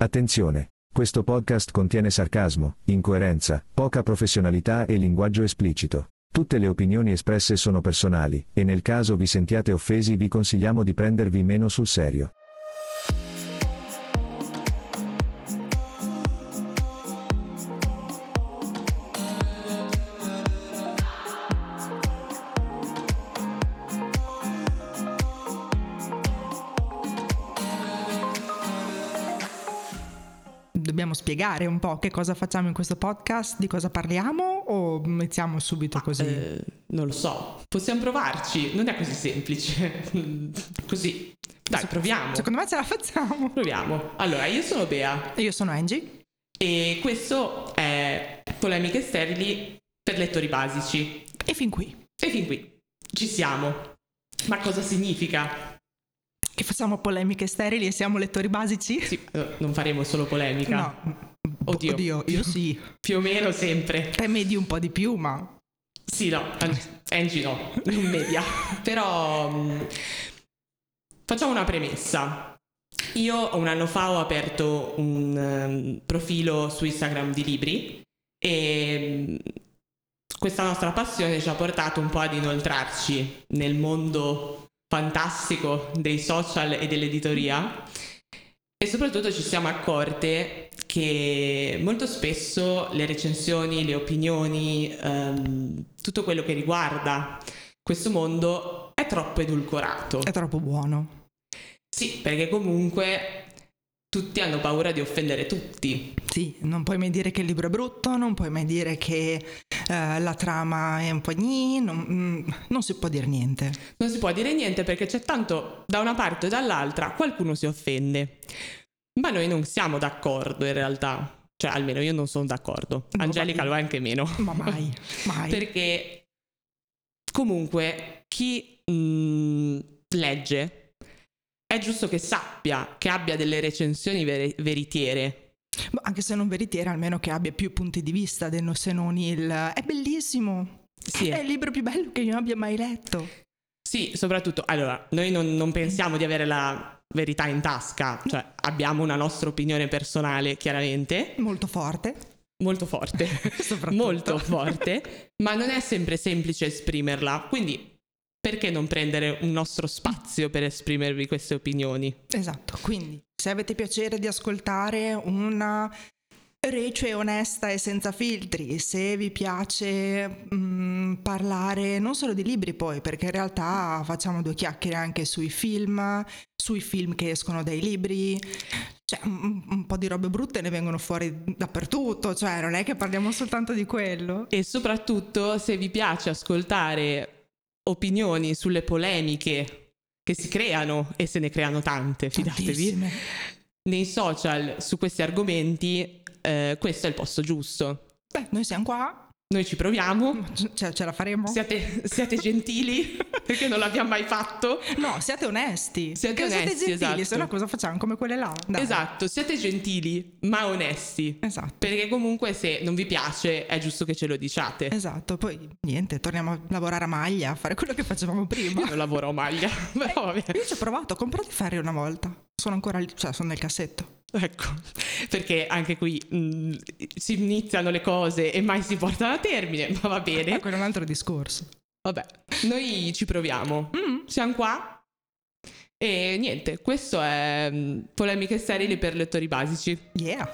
Attenzione! Questo podcast contiene sarcasmo, incoerenza, poca professionalità e linguaggio esplicito. Tutte le opinioni espresse sono personali, e nel caso vi sentiate offesi vi consigliamo di prendervi meno sul serio. Dobbiamo spiegare un po' che cosa facciamo in questo podcast, di cosa parliamo o iniziamo subito così? Eh, non lo so, possiamo provarci, non è così semplice. così. Dai, proviamo. Secondo me ce la facciamo. Proviamo. Allora, io sono Bea. E io sono Angie. E questo è Polemiche sterili per lettori basici. E fin qui. E fin qui. Ci siamo. Ma cosa significa? Che facciamo polemiche sterili e siamo lettori basici? Sì, eh, non faremo solo polemica. No. Oddio. Oddio, io sì. Più o meno sempre. Te medi un po' di più, ma... Sì, no, Angie no, non media. Però mh, facciamo una premessa. Io un anno fa ho aperto un um, profilo su Instagram di libri e um, questa nostra passione ci ha portato un po' ad inoltrarci nel mondo fantastico dei social e dell'editoria e soprattutto ci siamo accorte che molto spesso le recensioni, le opinioni, um, tutto quello che riguarda questo mondo è troppo edulcorato. È troppo buono. Sì, perché comunque tutti hanno paura di offendere tutti. Sì, non puoi mai dire che il libro è brutto, non puoi mai dire che uh, la trama è un po' gni, non, mm, non, si può dire niente. Non si può dire niente perché c'è tanto da una parte o dall'altra qualcuno si offende. Ma noi non siamo d'accordo in realtà. Cioè, almeno io non sono d'accordo. No, Angelica lo è anche meno. Ma mai, mai. perché comunque chi mh, mm, legge è giusto che sappia, che abbia delle recensioni ver- veritiere. anche se non veritiere, almeno che abbia più punti di vista del, se non il... È bellissimo! Sì. È il libro più bello che io abbia mai letto. Sì, soprattutto, allora, noi non, non pensiamo di avere la verità in tasca, cioè abbiamo una nostra opinione personale, chiaramente. Molto forte. Molto forte, molto forte, ma non è sempre semplice esprimerla, quindi perché non prendere un nostro spazio per esprimervi queste opinioni? Esatto, quindi se avete piacere di ascoltare una Rece onesta e senza filtri, se vi piace mh, mm, parlare non solo di libri poi, perché in realtà facciamo due chiacchiere anche sui film, sui film che escono dai libri, cioè un, un, po' di robe brutte ne vengono fuori dappertutto, cioè non è che parliamo soltanto di quello. E soprattutto se vi piace ascoltare opinioni sulle polemiche che si creano e se ne creano tante, fidatevi. Tantissime. Nei social su questi argomenti, eh, questo è il posto giusto. Beh, noi siamo qua noi ci proviamo. Cioè, ce la faremo? Siate, siate gentili, perché non l'abbiamo mai fatto. No, siate onesti. Siate onesti, siate gentili, esatto. se no cosa facciamo? Come quelle là. Dai. Esatto, siate gentili, ma onesti. Esatto. Perché comunque se non vi piace è giusto che ce lo diciate. Esatto, poi niente, torniamo a lavorare a maglia, a fare quello che facevamo prima. Io non lavoro a maglia, però vabbè. Io ci ho provato, ho comprato i ferri una volta. Sono ancora lì, cioè sono nel cassetto. Ecco, perché anche qui mh, mm, si iniziano le cose e mai si portano a termine, ma va bene. Ecco, è un altro discorso. Vabbè, noi ci proviamo. Mm, siamo qua. E niente, questo è um, Polemiche sterili per lettori basici. Yeah.